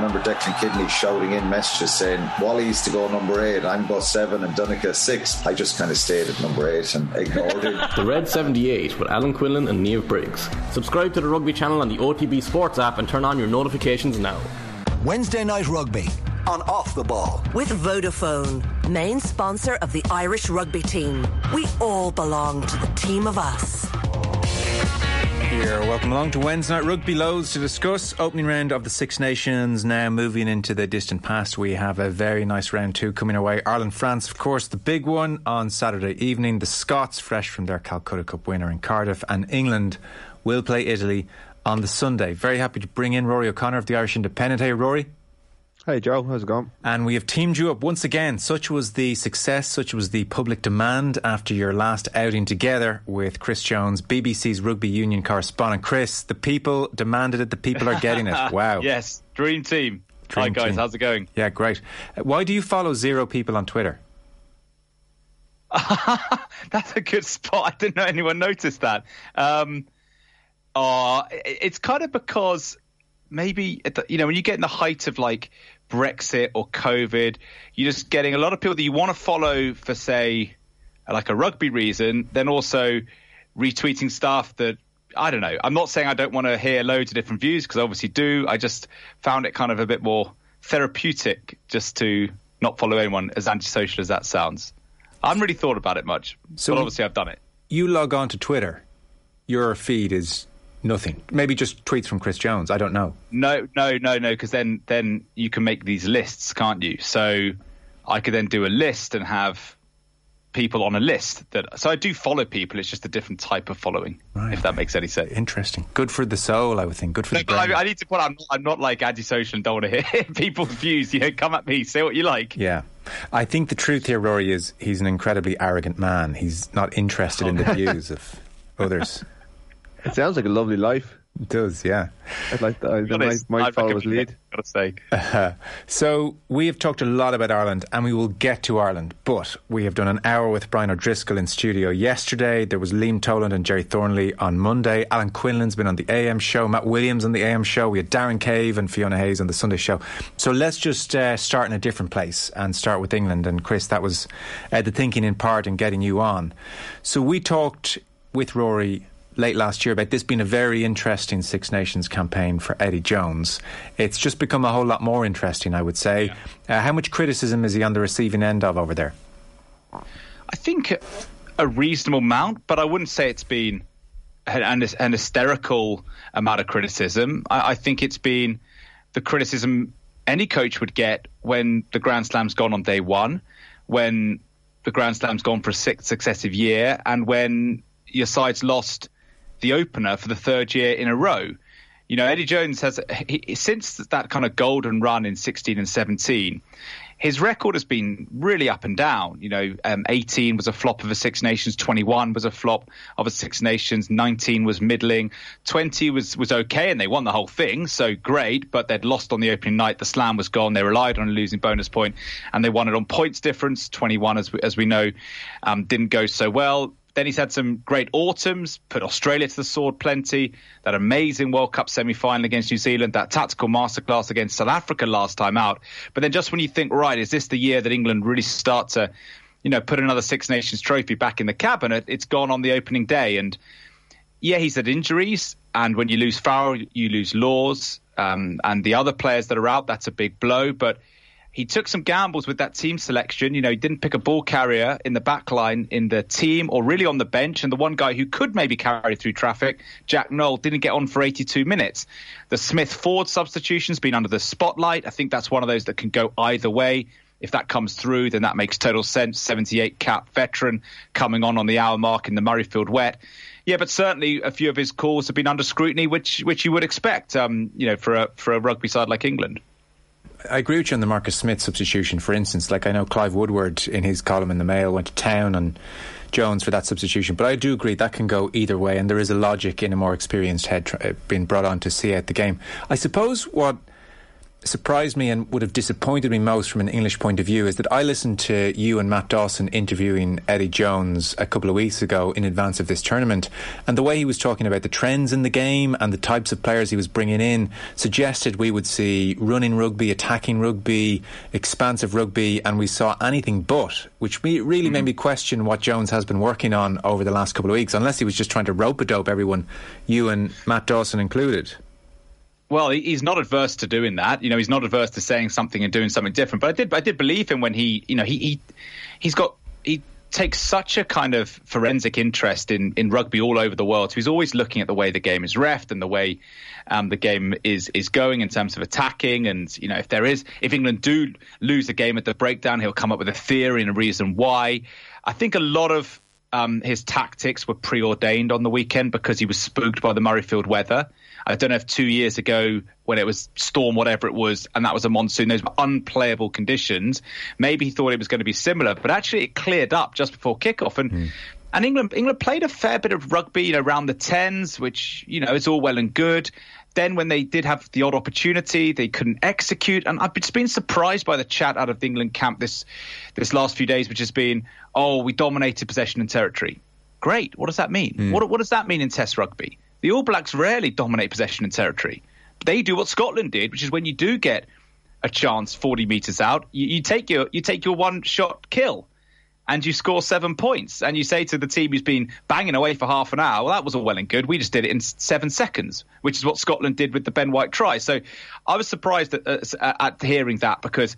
remember Declan Kidney shouting in messages saying, Wally used to go number eight, I'm bus seven, and Donncha six. I just kind of stayed at number eight and ignored it. the Red 78 with Alan Quinlan and Niamh Briggs. Subscribe to the Rugby channel on the OTB Sports app and turn on your notifications now. Wednesday Night Rugby on Off the Ball. With Vodafone, main sponsor of the Irish rugby team. We all belong to the team of us. Here, welcome along to Wednesday Night Rugby Loads to discuss opening round of the Six Nations. Now moving into the distant past, we have a very nice round two coming away. Ireland, France, of course, the big one on Saturday evening. The Scots, fresh from their Calcutta Cup winner in Cardiff, and England will play Italy on the Sunday. Very happy to bring in Rory O'Connor of the Irish Independent. Hey, Rory. Hey Joe, how's it going? And we have teamed you up once again. Such was the success, such was the public demand after your last outing together with Chris Jones, BBC's rugby union correspondent. Chris, the people demanded it, the people are getting it. Wow. yes, dream team. Dream Hi guys, team. how's it going? Yeah, great. Why do you follow zero people on Twitter? That's a good spot. I didn't know anyone noticed that. Um, uh, it's kind of because maybe you know when you get in the height of like Brexit or COVID, you're just getting a lot of people that you want to follow for say like a rugby reason, then also retweeting stuff that I don't know. I'm not saying I don't want to hear loads of different views because I obviously do. I just found it kind of a bit more therapeutic just to not follow anyone as antisocial as that sounds. I haven't really thought about it much, so but obviously I've done it. You log on to Twitter. Your feed is Nothing. Maybe just tweets from Chris Jones. I don't know. No, no, no, no. Because then, then you can make these lists, can't you? So I could then do a list and have people on a list that. So I do follow people. It's just a different type of following. Right. If that makes any sense. Interesting. Good for the soul, I would think. Good for no, the brain. I, I, need to put. I'm not, I'm not like antisocial and don't want to hear people's views. You know, come at me, say what you like. Yeah. I think the truth here, Rory, is he's an incredibly arrogant man. He's not interested oh. in the oh. views of others. It sounds like a lovely life. It does, yeah. I'd like that. I might, might follow his lead. Gotta say. Uh, so we have talked a lot about Ireland, and we will get to Ireland. But we have done an hour with Brian O'Driscoll in studio yesterday. There was Liam Toland and Gerry Thornley on Monday. Alan Quinlan's been on the AM show. Matt Williams on the AM show. We had Darren Cave and Fiona Hayes on the Sunday show. So let's just uh, start in a different place and start with England. And Chris, that was uh, the thinking in part in getting you on. So we talked with Rory late last year about this being a very interesting Six Nations campaign for Eddie Jones. It's just become a whole lot more interesting, I would say. Yeah. Uh, how much criticism is he on the receiving end of over there? I think a reasonable amount, but I wouldn't say it's been an, an hysterical amount of criticism. I, I think it's been the criticism any coach would get when the Grand Slam's gone on day one, when the Grand Slam's gone for a sixth successive year, and when your side's lost the opener for the third year in a row. You know, Eddie Jones has he, since that kind of golden run in 16 and 17. His record has been really up and down. You know, um, 18 was a flop of a Six Nations, 21 was a flop of a Six Nations, 19 was middling, 20 was was okay, and they won the whole thing, so great. But they'd lost on the opening night. The slam was gone. They relied on a losing bonus point, and they won it on points difference. 21, as we, as we know, um, didn't go so well. Then he's had some great autumns, put Australia to the sword plenty, that amazing World Cup semi final against New Zealand, that tactical masterclass against South Africa last time out. But then just when you think, right, is this the year that England really start to, you know, put another Six Nations trophy back in the cabinet? It's gone on the opening day. And yeah, he's had injuries. And when you lose Farrell, you lose Laws. Um, and the other players that are out, that's a big blow. But he took some gambles with that team selection. You know, he didn't pick a ball carrier in the back line in the team or really on the bench. And the one guy who could maybe carry through traffic, Jack Nowell, didn't get on for 82 minutes. The Smith Ford substitution's been under the spotlight. I think that's one of those that can go either way. If that comes through, then that makes total sense. 78 cap veteran coming on on the hour mark in the Murrayfield wet. Yeah, but certainly a few of his calls have been under scrutiny, which which you would expect, um, you know, for a for a rugby side like England. I agree with you on the Marcus Smith substitution, for instance. Like I know Clive Woodward in his column in the Mail went to town on Jones for that substitution, but I do agree that can go either way, and there is a logic in a more experienced head uh, being brought on to see out the game. I suppose what surprised me and would have disappointed me most from an English point of view is that I listened to you and Matt Dawson interviewing Eddie Jones a couple of weeks ago in advance of this tournament, and the way he was talking about the trends in the game and the types of players he was bringing in suggested we would see running rugby, attacking rugby, expansive rugby, and we saw anything but, which really mm-hmm. made me question what Jones has been working on over the last couple of weeks, unless he was just trying to rope a dope everyone, you and Matt Dawson included. Well, he's not adverse to doing that. You know, he's not adverse to saying something and doing something different. But I did, I did believe him when he, you know, he, he he's got he takes such a kind of forensic interest in in rugby all over the world. So he's always looking at the way the game is refed and the way um, the game is is going in terms of attacking. And you know, if there is, if England do lose a game at the breakdown, he'll come up with a theory and a reason why. I think a lot of um, his tactics were preordained on the weekend because he was spooked by the Murrayfield weather. I don't know if two years ago when it was storm, whatever it was, and that was a monsoon, those were unplayable conditions. Maybe he thought it was going to be similar, but actually it cleared up just before kickoff. And mm. and England England played a fair bit of rugby, you know, around the tens, which you know is all well and good. Then when they did have the odd opportunity, they couldn't execute. And I've just been surprised by the chat out of the England camp this this last few days, which has been, oh, we dominated possession and territory. Great. What does that mean? Mm. What, what does that mean in Test rugby? The All Blacks rarely dominate possession and territory. They do what Scotland did, which is when you do get a chance 40 meters out, you, you take your you take your one shot kill and you score seven points. And you say to the team who's been banging away for half an hour, well, that was all well and good. We just did it in seven seconds, which is what Scotland did with the Ben White try. So I was surprised at, at hearing that because.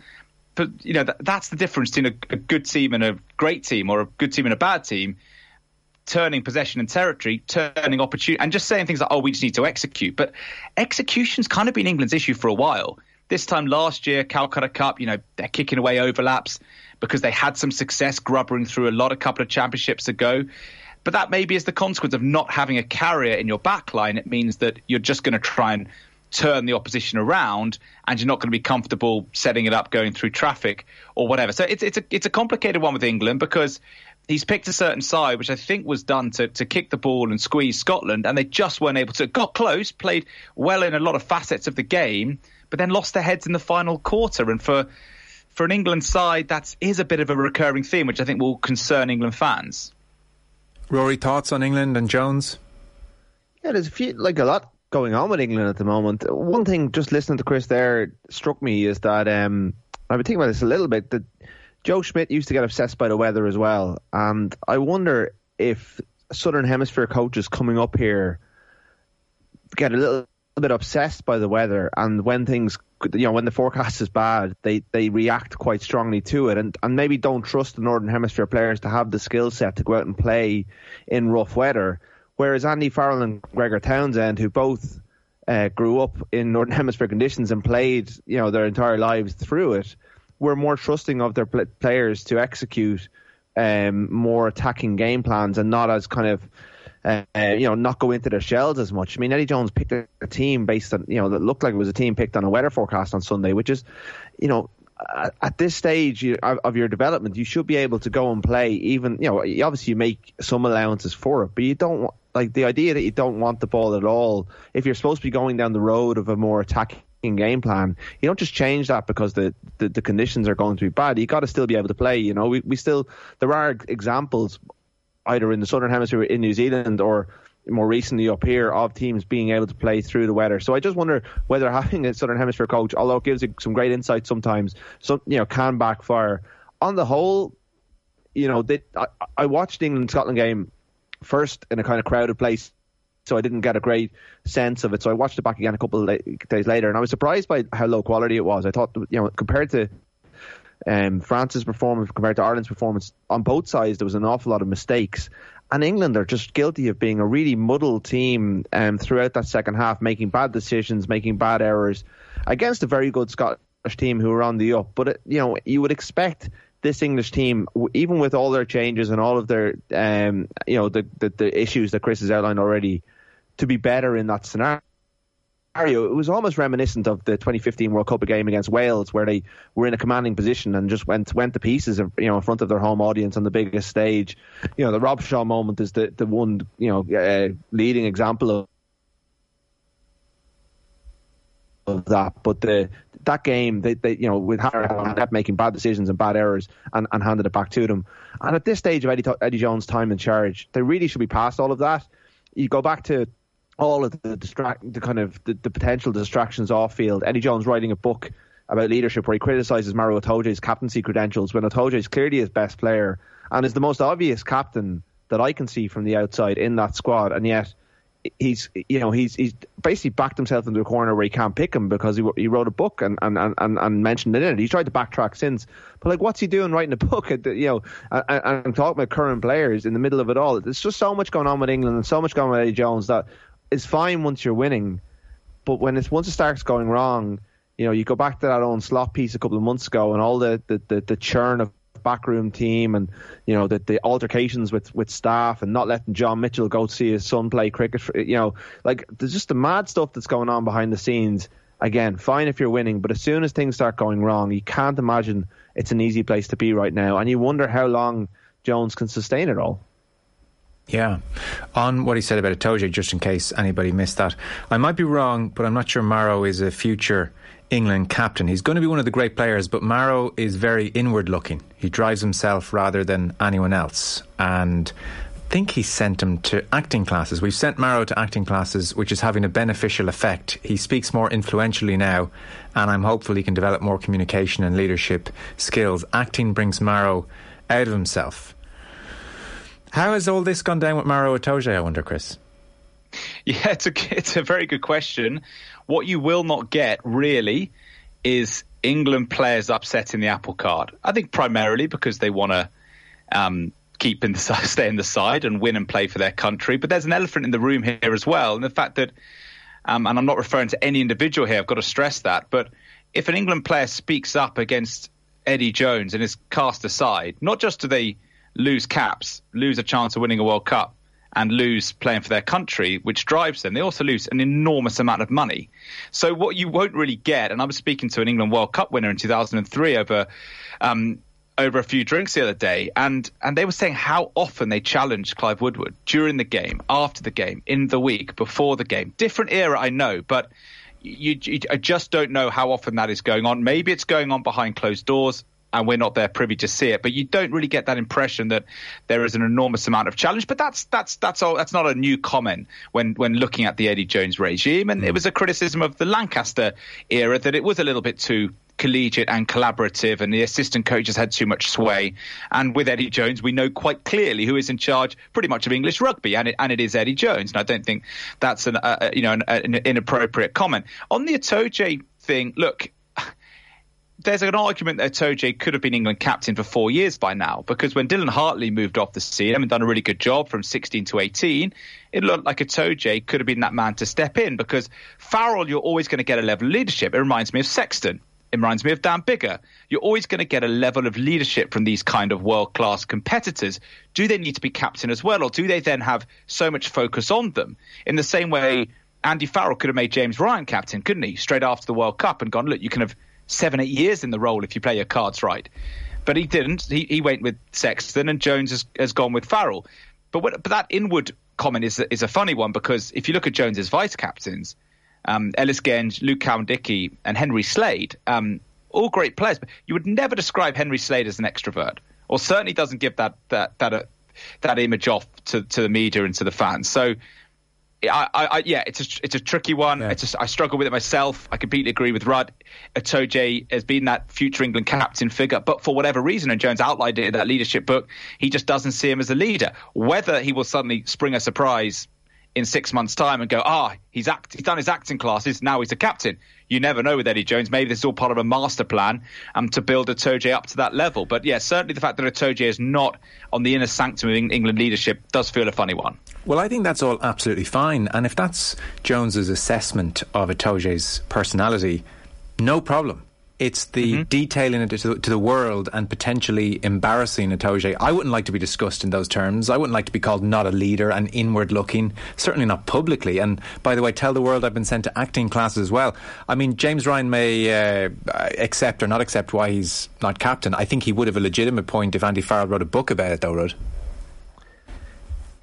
But you know that, that's the difference between a good team and a great team, or a good team and a bad team turning possession and territory, turning opportunity, and just saying things like, oh, we just need to execute. But execution's kind of been England's issue for a while. This time last year, Calcutta Cup, you know, they're kicking away overlaps because they had some success grubbering through a lot a couple of championships ago. But that maybe is the consequence of not having a carrier in your back line. It means that you're just going to try and turn the opposition around and you're not going to be comfortable setting it up going through traffic or whatever. So it's it's a it's a complicated one with England because he's picked a certain side, which I think was done to, to kick the ball and squeeze Scotland, and they just weren't able to. Got close, played well in a lot of facets of the game, but then lost their heads in the final quarter. And for for an England side, that is a bit of a recurring theme, which I think will concern England fans. Rory, thoughts on England and Jones? Yeah, there's a few, like a lot going on with England at the moment. One thing, just listening to Chris there, struck me is that um, I've been thinking about this a little bit. That Joe Schmidt used to get obsessed by the weather as well, and I wonder if Southern Hemisphere coaches coming up here get a little bit obsessed by the weather, and when things, you know, when the forecast is bad, they they react quite strongly to it, and and maybe don't trust the Northern Hemisphere players to have the skill set to go out and play in rough weather. Whereas Andy Farrell and Gregor Townsend, who both uh, grew up in Northern Hemisphere conditions and played, you know, their entire lives through it, were more trusting of their players to execute um, more attacking game plans and not as kind of uh, you know, not go into their shells as much. I mean, Eddie Jones picked a, team based on, you know, that looked like it was a team picked on a weather forecast on Sunday, which is, you know, at, this stage of, of, your development, you should be able to go and play even, you know, obviously you make some allowances for it, but you don't, want, like, the idea that you don't want the ball at all, if you're supposed to be going down the road of a more attacking game plan. You don't just change that because the, the, the conditions are going to be bad. You got to still be able to play. You know, we, we still there are examples either in the southern hemisphere in New Zealand or more recently up here of teams being able to play through the weather. So I just wonder whether having a southern hemisphere coach, although it gives some great insight sometimes, some you know can backfire. On the whole, you know, they, I, I watched England Scotland game first in a kind of crowded place so I didn't get a great sense of it. So I watched it back again a couple of days later, and I was surprised by how low quality it was. I thought, you know, compared to um, France's performance, compared to Ireland's performance, on both sides there was an awful lot of mistakes. And England are just guilty of being a really muddled team um, throughout that second half, making bad decisions, making bad errors against a very good Scottish team who are on the up. But it, you know, you would expect this English team, even with all their changes and all of their, um, you know, the, the, the issues that Chris has outlined already, to be better in that scenario. It was almost reminiscent of the 2015 World Cup game against Wales, where they were in a commanding position and just went went to pieces, you know, in front of their home audience on the biggest stage. You know, the Robshaw moment is the the one you know uh, leading example of of that. But the that game, they, they you know, with Harry kept making bad decisions and bad errors and, and handed it back to them. And at this stage of Eddie, Eddie Jones' time in charge, they really should be past all of that. You go back to all of the distract, the kind of the, the potential distractions off field. Eddie Jones writing a book about leadership where he criticises Maro Itoje's captaincy credentials when Itoje is clearly his best player and is the most obvious captain that I can see from the outside in that squad, and yet he's you know he's he's basically backed himself into a corner where he can't pick him because he he wrote a book and and, and, and mentioned it in it. He's tried to backtrack since, but like what's he doing writing a book? At the, you know, and, and talking about current players in the middle of it all. There's just so much going on with England and so much going on with Eddie Jones that is fine once you're winning, but when it's once it starts going wrong. You know, you go back to that own slot piece a couple of months ago, and all the, the, the, the churn of backroom team and you know the, the altercations with, with staff and not letting John Mitchell go to see his son play cricket. For, you know, like there's just the mad stuff that's going on behind the scenes. Again, fine if you're winning, but as soon as things start going wrong, you can't imagine it's an easy place to be right now, and you wonder how long Jones can sustain it all. Yeah. On what he said about Itoje, just in case anybody missed that, I might be wrong, but I'm not sure Maro is a future England captain. He's going to be one of the great players, but Maro is very inward looking. He drives himself rather than anyone else. And I think he sent him to acting classes. We've sent Maro to acting classes, which is having a beneficial effect. He speaks more influentially now, and I'm hopeful he can develop more communication and leadership skills. Acting brings Maro out of himself. How has all this gone down with Maro Itoje, I wonder, Chris? Yeah, it's a, it's a very good question. What you will not get really is England players upsetting the apple cart. I think primarily because they want to um, keep in the stay in the side and win and play for their country. But there's an elephant in the room here as well, and the fact that, um, and I'm not referring to any individual here. I've got to stress that. But if an England player speaks up against Eddie Jones and is cast aside, not just do they lose caps, lose a chance of winning a World Cup, and lose playing for their country, which drives them. They also lose an enormous amount of money. So what you won't really get, and I was speaking to an England World Cup winner in 2003 over. Um, over a few drinks the other day, and and they were saying how often they challenged Clive Woodward during the game, after the game, in the week, before the game. Different era, I know, but you, you, I just don't know how often that is going on. Maybe it's going on behind closed doors and we're not there privy to see it. But you don't really get that impression that there is an enormous amount of challenge. But that's that's that's all. That's not a new comment when when looking at the Eddie Jones regime, and it hmm. was a criticism of the Lancaster era that it was a little bit too collegiate and collaborative, and the assistant coaches had too much sway. And with Eddie Jones, we know quite clearly who is in charge, pretty much of English rugby, and it, and it is Eddie Jones. And I don't think that's an uh, uh you know an, uh, an inappropriate comment on the Itoje thing. Look, there's an argument that Itoje could have been England captain for four years by now, because when Dylan Hartley moved off the scene and done a really good job from 16 to 18, it looked like Itoje could have been that man to step in, because Farrell, you're always going to get a level of leadership. It reminds me of Sexton. It reminds me of Dan Biggar. You're always going to get a level of leadership from these kind of world class competitors. Do they need to be captain as well, or do they then have so much focus on them? In the same way, Andy Farrell could have made James Ryan captain, couldn't he? Straight after the World Cup and gone, look, you can have seven, eight years in the role if you play your cards right. But he didn't. He, he went with Sexton, and Jones has, has gone with Farrell. But, what, but that inward comment is is a funny one because if you look at Jones's vice captains, um, Ellis Genge, Luke Cowan-Dickie, and Henry Slade, um, all great players, but you would never describe Henry Slade as an extrovert, or certainly doesn't give that that that uh, that image off to, to the media and to the fans. So I, I, yeah, it's a it's a tricky one. Yeah. It's a, I struggle with it myself. I completely agree with Rudd. Itoje has been that future England captain figure, but for whatever reason, and Jones outlined it in that leadership book, he just doesn't see him as a leader. Whether he will suddenly spring a surprise in six months' time and go, ah, he's act, he's done his acting classes, now he's a captain. You never know with Eddie Jones. Maybe this is all part of a master plan um, to build Itoje up to that level. But yeah, certainly the fact that Itoje is not on the inner sanctum of England leadership does feel a funny one. Well, I think that's all absolutely fine. And if that's Jones's assessment of Itoje's personality, no problem. It's the mm-hmm. detailing it to, to, the world and potentially embarrassing Itoje. I wouldn't like to be discussed in those terms. I wouldn't like to be called not a leader and inward looking, certainly not publicly. And by the way, tell the world I've been sent to acting classes as well. I mean, James Ryan may uh, accept or not accept why he's not captain. I think he would have a legitimate point if Andy Farrell wrote a book about it, though, Rudd.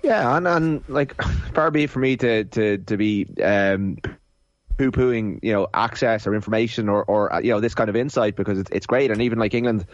Yeah, and, and like far be it for me to to to be um, poo pooing, you know, access or information or, or uh, you know, this kind of insight because it's, it's great. And even like England,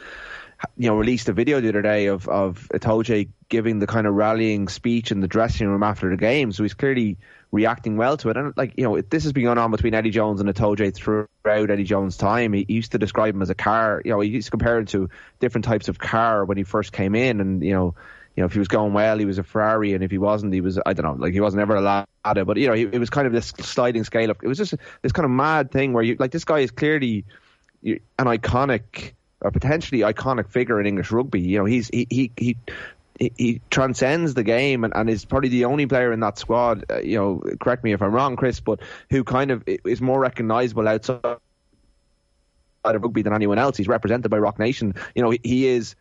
you know, released a video the other day of, of Itoje giving the kind of rallying speech in the dressing room after the game. So he's clearly reacting well to it. And like, you know, this has been going on between Eddie Jones and Itoje throughout Eddie Jones' time. He used to describe him as a car, you know, he used to compare him to different types of car when he first came in. And, you know, you know, if he was going well, he was a Ferrari, and if he wasn't, he was I don't know, like he wasn't ever a Lada. But you know, he, it was kind of this sliding scale of It was just this kind of mad thing where you like this guy is clearly an iconic, or potentially iconic figure in English rugby. You know, he's he he he. He, transcends the game and, and is probably the only player in that squad. Uh, you know, correct me if I'm wrong, Chris, but who kind of is more recognisable outside of rugby than anyone else. He's represented by Roc Nation. You know, he, he is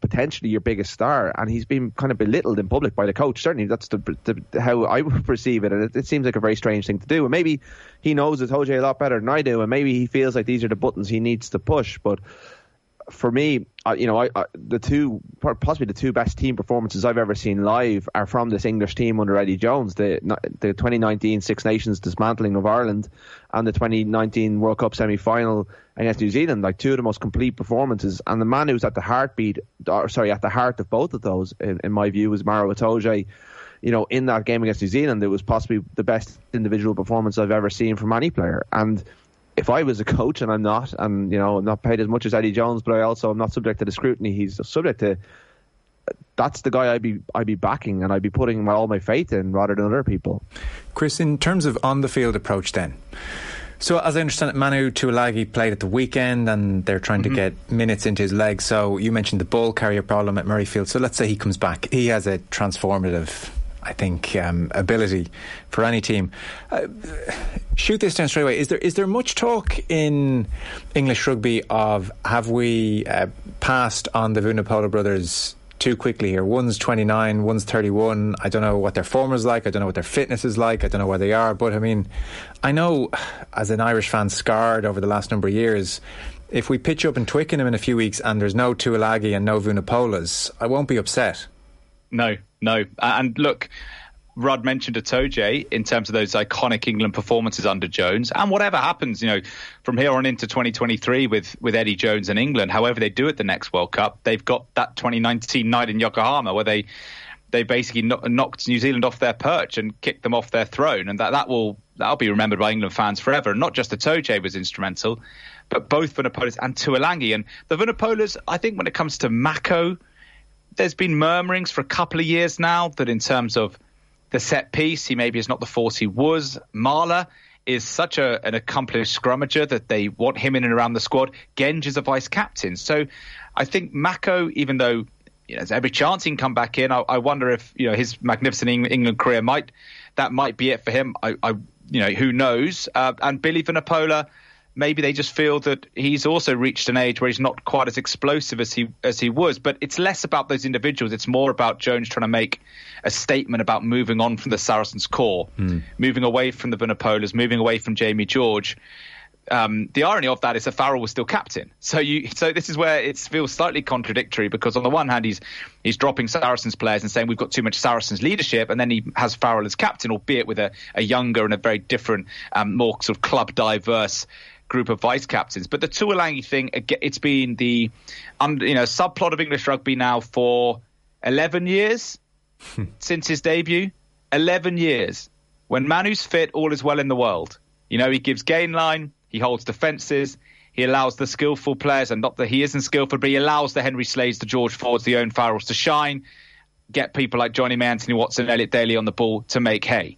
potentially your biggest star, and he's been kind of belittled in public by the coach. Certainly, that's the, the, how I would perceive it, and it, it, seems like a very strange thing to do. And maybe he knows Itoje a lot better than I do, and maybe he feels like these are the buttons he needs to push. But for me, you know, I, I, the two possibly the two best team performances I've ever seen live are from this English team under Eddie Jones. The the 2019 Six Nations dismantling of Ireland and the 2019 World Cup semi final against New Zealand, like two of the most complete performances. And the man who's at the heartbeat, or sorry, at the heart of both of those, in, in my view, was Maro Itoje. You know, in that game against New Zealand, it was possibly the best individual performance I've ever seen from any player. And if I was a coach, and I'm not, and you know, I'm not paid as much as Eddie Jones, but I also am not subject to the scrutiny. He's subject to. That's the guy I'd be I'd be backing, and I'd be putting my, all my faith in rather than other people. Chris, in terms of on the field approach, then. So, as I understand it, Manu Tuilagi played at the weekend and they're trying mm-hmm. to get minutes into his legs. So, you mentioned the ball carrier problem at Murrayfield. So, let's say he comes back. He has a transformative I think um, ability for any team. Uh, shoot this down straight away. Is there is there much talk in English rugby of have we uh, passed on the Vunipola brothers too quickly here? One's twenty nine, one's thirty one. I don't know what their form is like. I don't know what their fitness is like. I don't know where they are. But I mean, I know as an Irish fan scarred over the last number of years. If we pitch up in Twickenham in a few weeks and there's no Tuilagi and no Vunipolas, I won't be upset. No, no. And look, Rudd mentioned Itoje in terms of those iconic England performances under Jones, and whatever happens, you know, from here on into 2023 with with Eddie Jones and England, however they do it the next World Cup, they've got that 2019 night in Yokohama where they they basically knocked New Zealand off their perch and kicked them off their throne, and that that will that'll be remembered by England fans forever. And not just Itoje was instrumental, but both Vunipolas and Tuilagi. And the Vunipolas, I think, when it comes to Mako there's been murmurings for a couple of years now that in terms of the set piece, he maybe is not the force he was. Marler is such a, an accomplished scrummager that they want him in and around the squad. Genge is a vice captain. So I think Mako, even though you know, there's every chance he can come back in, I, I wonder if you know his magnificent England career might that might be it for him. I, I you know who knows. Uh, and Billy Vunipola maybe they just feel that he's also reached an age where he's not quite as explosive as he as he was. But it's less about those individuals. It's more about Jones trying to make a statement about moving on from the Saracens core, mm. moving away from the Vunipolas, moving away from Jamie George. Um, the irony of that is that Farrell was still captain. So you, so this is where it feels slightly contradictory because on the one hand he's he's dropping Saracens players and saying we've got too much Saracens leadership, and then he has Farrell as captain, albeit with a, a younger and a very different, um, more sort of club diverse group of vice captains. But the Tuilagi thing, it's been the um, you know subplot of English rugby now for 11 years hmm. since his debut. 11 years. When Manu's fit, all is well in the world. You know, he gives gain line, he holds defences, he allows the skillful players, and not that he isn't skillful, but he allows the Henry Slades, the George Fords, the Owen Farrells to shine, get people like Jonny May, Anthony Watson, Elliot Daly on the ball to make hay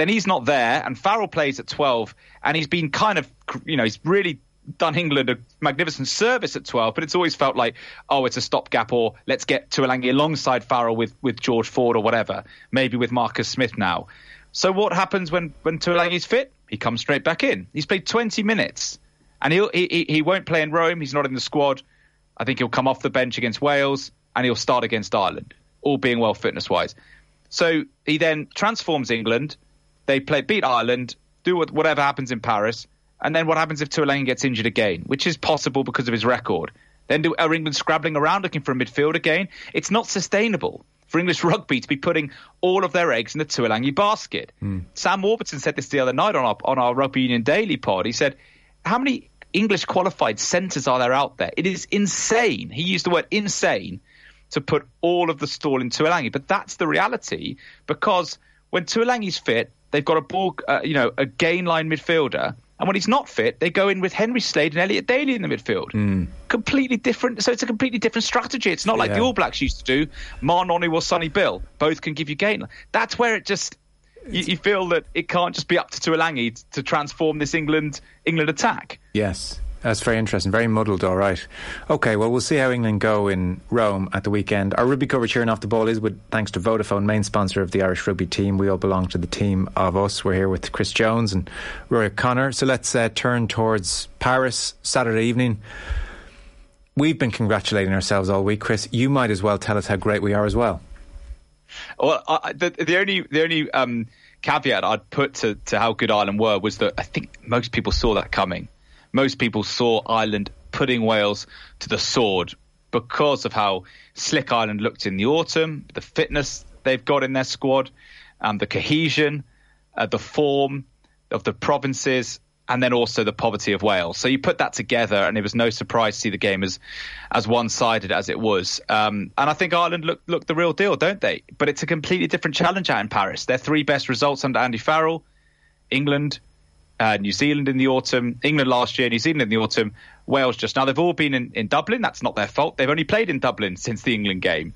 then he's not there, and Farrell plays at 12, and he's been kind of, you know, he's really done England a magnificent service at 12, but it's always felt like, oh, it's a stopgap, or let's get Tuilagi alongside Farrell with, with George Ford or whatever, maybe with Marcus Smith now. So what happens when, when Tuilagi's fit? He comes straight back in. He's played 20 minutes, and he'll, he, he won't play in Rome. He's not in the squad. I think he'll come off the bench against Wales, and he'll start against Ireland, all being well fitness-wise. So he then transforms England – they play beat Ireland, do whatever happens in Paris, and then what happens if Tuilagi gets injured again, which is possible because of his record. Then do, are England scrabbling around looking for a midfield again? It's not sustainable. for English rugby to be putting all of their eggs in the Tuilagi basket. Mm. Sam Warburton said this the other night on our, on our Rugby Union Daily pod. He said, How many English qualified centres are there out there? It is insane. He used the word insane to put all of the stall in Tuilagi. But that's the reality because when Tuilagi's fit, they've got a ball, uh, you know, a gain line midfielder and when he's not fit, they go in with Henry Slade and Elliot Daly in the midfield. Mm. Completely different. So it's a completely different strategy. It's not like yeah. the All Blacks used to do. Ma'a Nonu or Sonny Bill. Both can give you gain. That's where it just. You, you, feel that it can't just be up to Tuilagi to transform this England England attack. Yes. That's very interesting. Very muddled, all right. Okay, well, we'll see how England go in Rome at the weekend. Our rugby coverage here and off the ball is with thanks to Vodafone, main sponsor of the Irish rugby team. We all belong to the team of us. We're here with Chris Jones and Rory O'Connor. So let's uh, turn towards Paris Saturday evening. We've been congratulating ourselves all week, Chris. You might as well tell us how great we are as well. Well, I, the, the, only the only um, caveat I'd put to, to how good Ireland were was that I think most people saw that coming most people saw Ireland putting Wales to the sword because of how slick Ireland looked in the autumn, the fitness they've got in their squad, and the cohesion, uh, the form of the provinces, and then also the poverty of Wales. So you put that together, and it was no surprise to see the game as as one sided as it was. Um, and I think Ireland look look the real deal, don't they? But it's a completely different challenge out in Paris. Their three best results under Andy Farrell, England, uh, New Zealand in the autumn, England last year, New Zealand in the autumn, Wales just now. They've all been in, in Dublin. That's not their fault. They've only played in Dublin since the England game.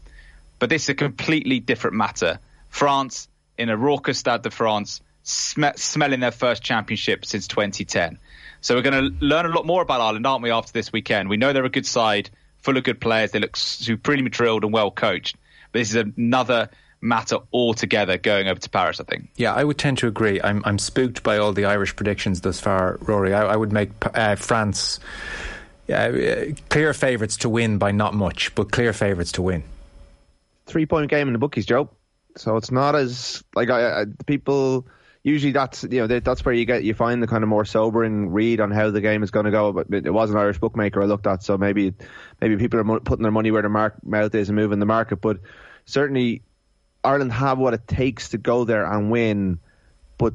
But this is a completely different matter. France in a raucous Stade de France, sm- smelling their first championship since 2010. So we're going to learn a lot more about Ireland, aren't we, after this weekend? We know they're a good side, full of good players. They look supremely drilled and well coached. But this is another matter altogether going over to Paris, I think. Yeah, I would tend to agree. I'm, I'm spooked by all the Irish predictions thus far, Rory. I, I would make uh, France uh, clear favourites to win by not much, but clear favourites to win. Three point game in the bookies, Joe. So it's not as like I, I, people usually that's you know that's where you get you find the kind of more sobering read on how the game is going to go. But it was an Irish bookmaker I looked at, so maybe maybe people are putting their money where their mark, mouth is and moving the market. But certainly Ireland have what it takes to go there and win, but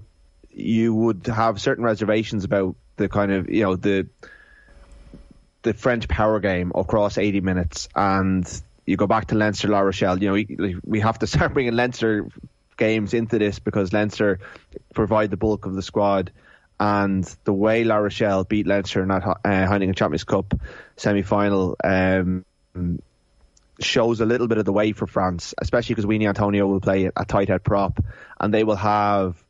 you would have certain reservations about the kind of you know the the French power game across 80 minutes, and you go back to Leinster, La Rochelle. You know, we, we have to start bringing Leinster games into this because Leinster provide the bulk of the squad. And the way La Rochelle beat Leinster in that uh, Heineken Champions Cup semi final, um, shows a little bit of the way for France, especially because Uini Atonio will play a tight head prop, and they will have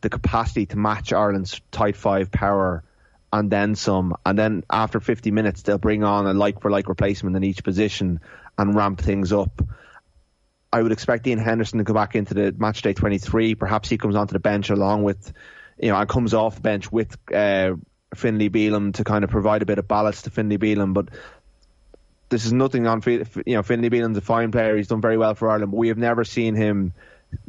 the capacity to match Ireland's tight five power and then some. And then after 50 minutes, they'll bring on a like for like replacement in each position and ramp things up. I would expect Ian Henderson to go back into the match day 23. Perhaps he comes onto the bench along with, you know, and comes off the bench with uh, Finlay Bealham to kind of provide a bit of ballast to Finlay Bealham. But this is nothing on you know Finlay Bealham's a fine player. He's done very well for Ireland, but we have never seen him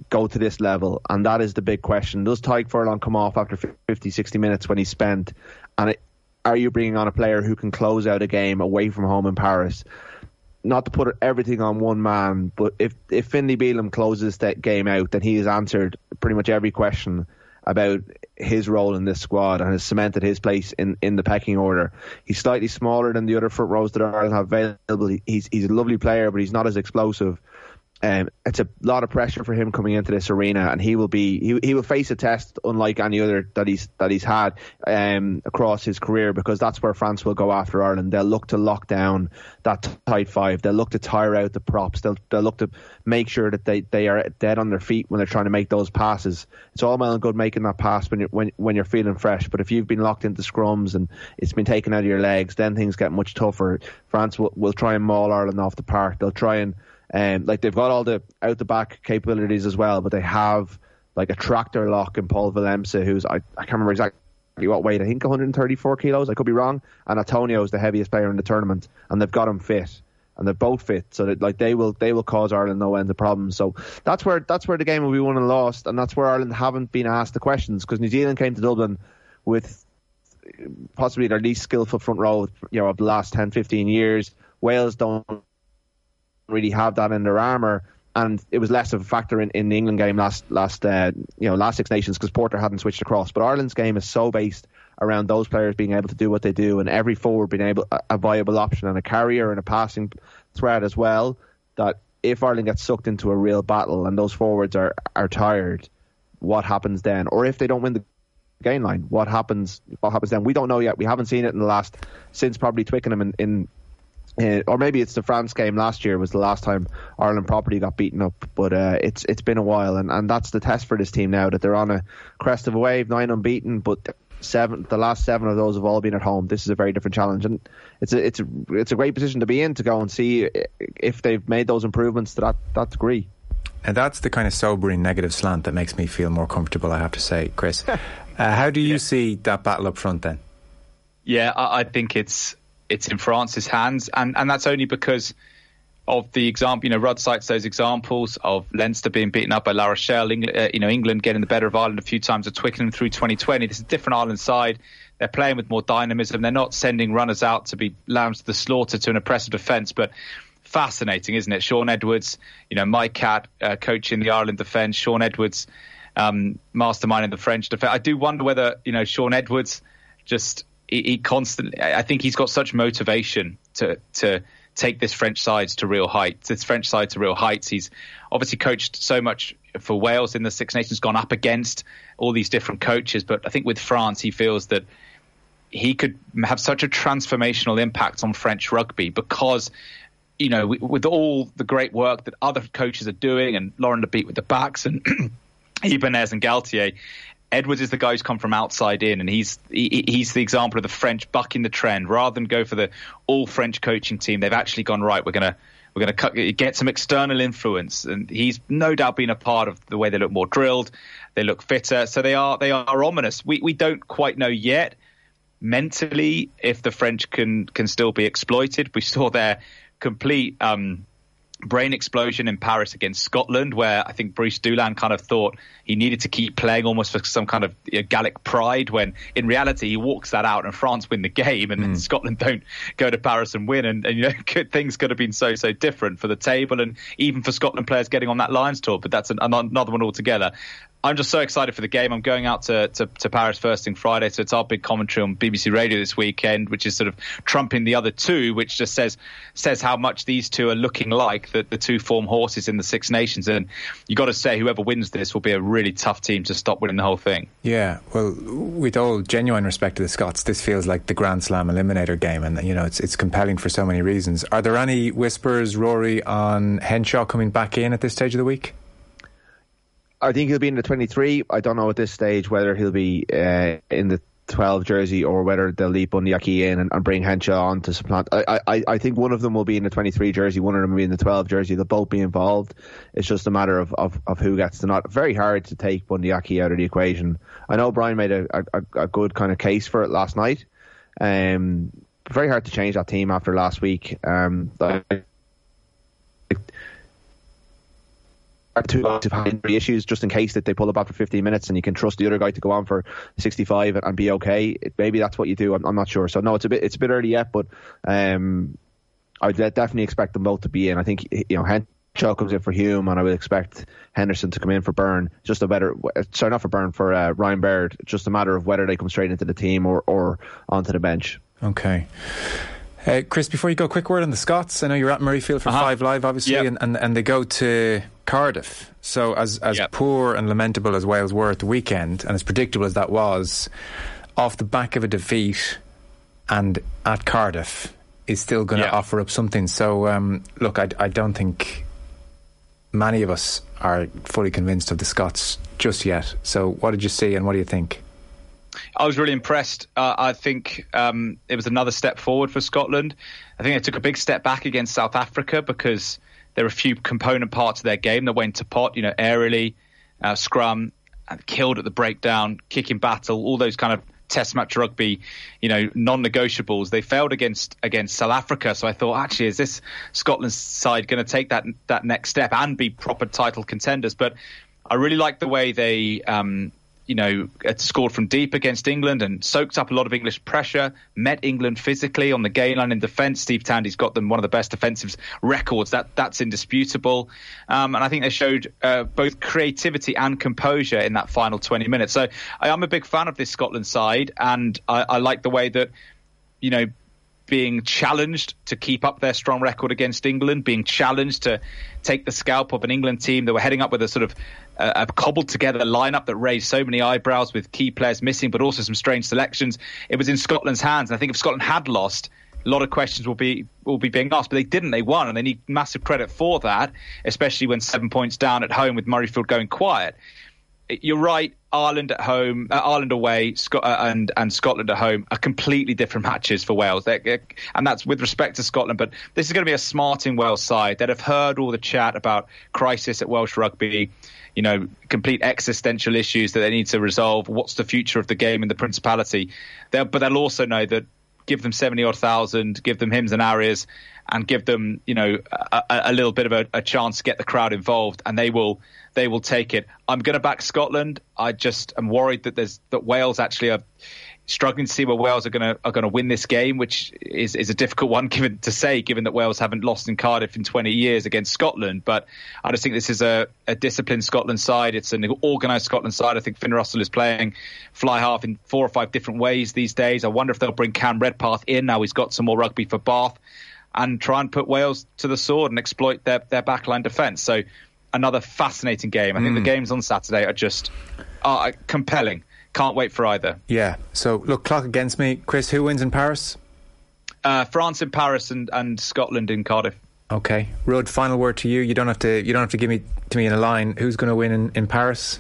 go to this level, and that is the big question. Does Tadhg Furlong come off after 50, 60 minutes when he's spent? And it, are you bringing on a player who can close out a game away from home in Paris? Not to put everything on one man, but if if Finlay Bealham closes that game out, then he has answered pretty much every question about his role in this squad and has cemented his place in, in the pecking order. He's slightly smaller than the other front rows that Ireland have available. He's he's a lovely player, but he's not as explosive. Um, it's a lot of pressure for him coming into this arena, and he will be he, he will face a test unlike any other that he's that he's had um, across his career because that's where France will go after Ireland. They'll look to lock down that tight five. They'll look to tire out the props. They'll they'll look to make sure that they, they are dead on their feet when they're trying to make those passes. It's all well and good making that pass when you're when when you're feeling fresh, but if you've been locked into scrums and it's been taken out of your legs, then things get much tougher. France will, will try and maul Ireland off the park. They'll try and and um, like they've got all the out the back capabilities as well, but they have like a tractor lock in Paul Willemse, who's I, I can't remember exactly what weight. I think 134 kilos. I could be wrong. And Atonio is the heaviest player in the tournament, and they've got him fit, and they're both fit, so that like they will they will cause Ireland no end of problems. So that's where that's where the game will be won and lost, and that's where Ireland haven't been asked the questions because New Zealand came to Dublin with possibly their least skillful front row, you know, of the last 10, 15 years. Wales don't really have that in their armour. and it was less of a factor in, in the England game last last uh, you know last Six Nations because Porter hadn't switched across. But Ireland's game is so based around those players being able to do what they do, and every forward being able a, a viable option and a carrier and a passing threat as well. That if Ireland gets sucked into a real battle and those forwards are are tired, what happens then? Or if they don't win the gain line, what happens? What happens then? We don't know yet. We haven't seen it in the last since probably Twickenham in, in uh, or maybe it's the France game last year was the last time Ireland properly got beaten up. But uh, it's it's been a while, and, and that's the test for this team now that they're on a crest of a wave, nine unbeaten, but seven the last seven of those have all been at home. This is a very different challenge, and it's a it's a it's a great position to be in to go and see if they've made those improvements to that that degree. And that's the kind of sobering negative slant that makes me feel more comfortable. I have to say, Chris. uh, how do you yeah. see that battle up front then? Yeah, I, I think it's it's in France's hands, and and that's only because of the example. You know, Rudd cites those examples of Leinster being beaten up by La Rochelle, uh, you know, England getting the better of Ireland a few times at Twickenham through 2020. This is a different Ireland side. They're playing with more dynamism. They're not sending runners out to be lambs to the slaughter to an oppressive defence, but fascinating, isn't it? Shaun Edwards, you know, Mike Catt uh, coaching the Ireland defence, Shaun Edwards um, masterminding the French defence. I do wonder whether, you know, Shaun Edwards just he, constantly. I think he's got such motivation to to take this French side to real heights. This French side to real heights. He's obviously coached so much for Wales in the Six Nations, gone up against all these different coaches. But I think with France, he feels that he could have such a transformational impact on French rugby because. You know, with all the great work that other coaches are doing, and Laurent Labit with the backs, and Ibanez and Galthié, Edwards is the guy who's come from outside in, and he's he, he's the example of the French bucking the trend. Rather than go for the all French coaching team, they've actually gone right. We're gonna we're gonna cut, get some external influence, and he's no doubt been a part of the way they look more drilled, they look fitter. So they are they are ominous. We we don't quite know yet mentally if the French can can still be exploited. We saw their complete. Um, brain explosion in Paris against Scotland, where I think Brice Dulin kind of thought he needed to keep playing almost for some kind of you know, Gallic pride, when in reality he walks that out and France win the game, and mm. Scotland don't go to Paris and win, and, and you know things could have been so so different for the table and even for Scotland players getting on that Lions tour, but that's an, another one altogether. I'm just so excited for the game. I'm going out to, to, to, Paris first thing Friday, so it's our big commentary on BBC Radio this weekend, which is sort of trumping the other two, which just says says how much these two are looking like the, the two form horses in the Six Nations. And you got to say, whoever wins this will be a really tough team to stop winning the whole thing. Yeah, well, with all genuine respect to the Scots, this feels like the Grand Slam eliminator game, and you know it's it's compelling for so many reasons. Are there any whispers, Rory, on Henshaw coming back in at this stage of the week? I think he'll be in the 23. I don't know at this stage whether he'll be uh, in the 12 jersey or whether they'll leave Bundee Aki in and, and, bring Henshaw on to supplant. I, I, I think one of them will be in the 23 jersey, one of them will be in the 12 jersey. They'll both be involved. It's just a matter of, of, of who gets the nod. Very hard to take Bundee Aki out of the equation. I know Brian made a, a, a good kind of case for it last night. Um, very hard to change that team after last week. Um, two guys have had injury issues just in case that they pull up after 15 minutes and you can trust the other guy to go on for 65 and, be okay. It, maybe that's what you do. I'm, I'm, not sure. So no, it's a bit it's a bit early yet, but um, I would definitely expect them both to be in. I think you know Henshaw comes in for Hume, and I would expect Henderson to come in for Beirne. Just a better sorry not for Beirne for uh, Ryan Baird. Just a matter of whether they come straight into the team or or onto the bench. Okay. Uh, Chris, before you go, quick word on the Scots. I know you're at Murrayfield for uh-huh. Five Live, obviously, yep. and, and, and they go to Cardiff. So, as as yep. poor and lamentable as Wales were at the weekend, and as predictable as that was, off the back of a defeat and at Cardiff is still going to yep. offer up something. So, um, look, I, I don't think many of us are fully convinced of the Scots just yet. So, what did you see, and what do you think? I was really impressed. Uh, I think um, it was another step forward for Scotland. I think they took a big step back against South Africa because there are a few component parts of their game that went to pot. You know, aerially, uh, scrum, killed at the breakdown, kicking battle, all those kind of test match rugby, you know, non-negotiables. They failed against against South Africa, so I thought, actually, is this Scotland side going to take that that next step and be proper title contenders? But I really like the way they um, you know, scored from deep against England and soaked up a lot of English pressure, met England physically on the gain line in defence. Steve Tandy's got them one of the best defensive records. That That's indisputable. Um, and I think they showed uh, both creativity and composure in that final 20 minutes. So I am a big fan of this Scotland side, and I, I like the way that, you know, being challenged to keep up their strong record against England, being challenged to take the scalp of an England team that were heading up with a sort of a cobbled together lineup that raised so many eyebrows with key players missing, but also some strange selections. It was in Scotland's hands, and I think if Scotland had lost, a lot of questions will be will be being asked, but they didn't. They won, and they need massive credit for that, especially when seven points down at home with Murrayfield going quiet you're right. Ireland at home, uh, Ireland away, Scot- uh, and and Scotland at home are completely different matches for Wales. They're, and that's with respect to Scotland. But this is going to be a smarting Wales side that have heard all the chat about crisis at Welsh rugby. You know, complete existential issues that they need to resolve. What's the future of the game in the Principality? They'll, but they'll also know that give them seventy odd thousand, give them hymns and arias, and give them you know a, a little bit of a, a chance to get the crowd involved, and they will they will take it. I'm going to back Scotland. I just am worried that there's that Wales actually are struggling to see where Wales are going to are going to win this game, which is is a difficult one given to say, given that Wales haven't lost in Cardiff in 20 years against Scotland. But I just think this is a, a disciplined Scotland side. It's an organised Scotland side. I think Finn Russell is playing fly half in four or five different ways these days. I wonder if they'll bring Cam Redpath in now. He's got some more rugby for Bath. And try and put Wales to the sword and exploit their, their backline defence. So another fascinating game. I think mm. the hmm. games on Saturday are just are compelling. Can't wait for either. Yeah. So look, clock against me, Chris. Who wins in Paris? Uh, France in Paris and, and Scotland in Cardiff. Okay, Rud. Final word to you. You don't have to. You don't have to give me to me in a line. Who's going to win in, in Paris?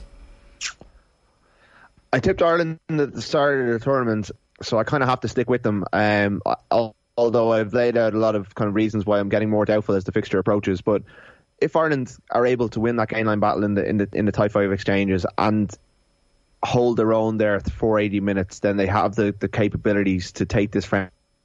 I tipped Ireland at the start of the tournament, so I kind of have to stick with them. Um, although I've laid out a lot of kind of reasons why I'm getting more doubtful as the fixture approaches, but if Ireland are able to win that gain line battle in the in the in the tight five exchanges and hold their own there for 80 minutes, then they have the, the capabilities to take this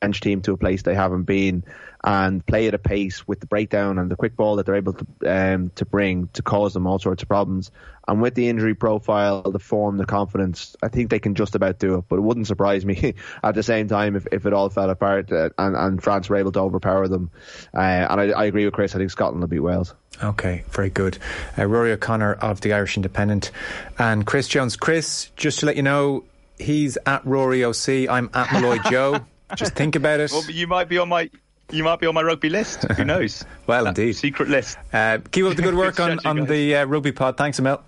French team to a place they haven't been and play at a pace with the breakdown and the quick ball that they're able to um, to bring to cause them all sorts of problems. And with the injury profile, the form, the confidence, I think they can just about do it. But it wouldn't surprise me at the same time if, if it all fell apart uh, and, and France were able to overpower them. Uh, and I, I, agree with Chris. I think Scotland will beat Wales. Okay, very good. Uh, Rory O'Connor of the Irish Independent and Chris Jones. Chris, just to let you know, he's at Rory OC. I'm at Molloy Joe. Just think about it. Well, you might be on my you might be on my rugby list. Who knows? well, that indeed. Secret list. Uh, keep up the good work on, on the uh, rugby pod. Thanks, Emil.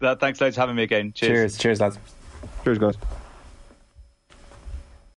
Uh, thanks loads for having me again. Cheers. Cheers, cheers lads. Cheers, guys.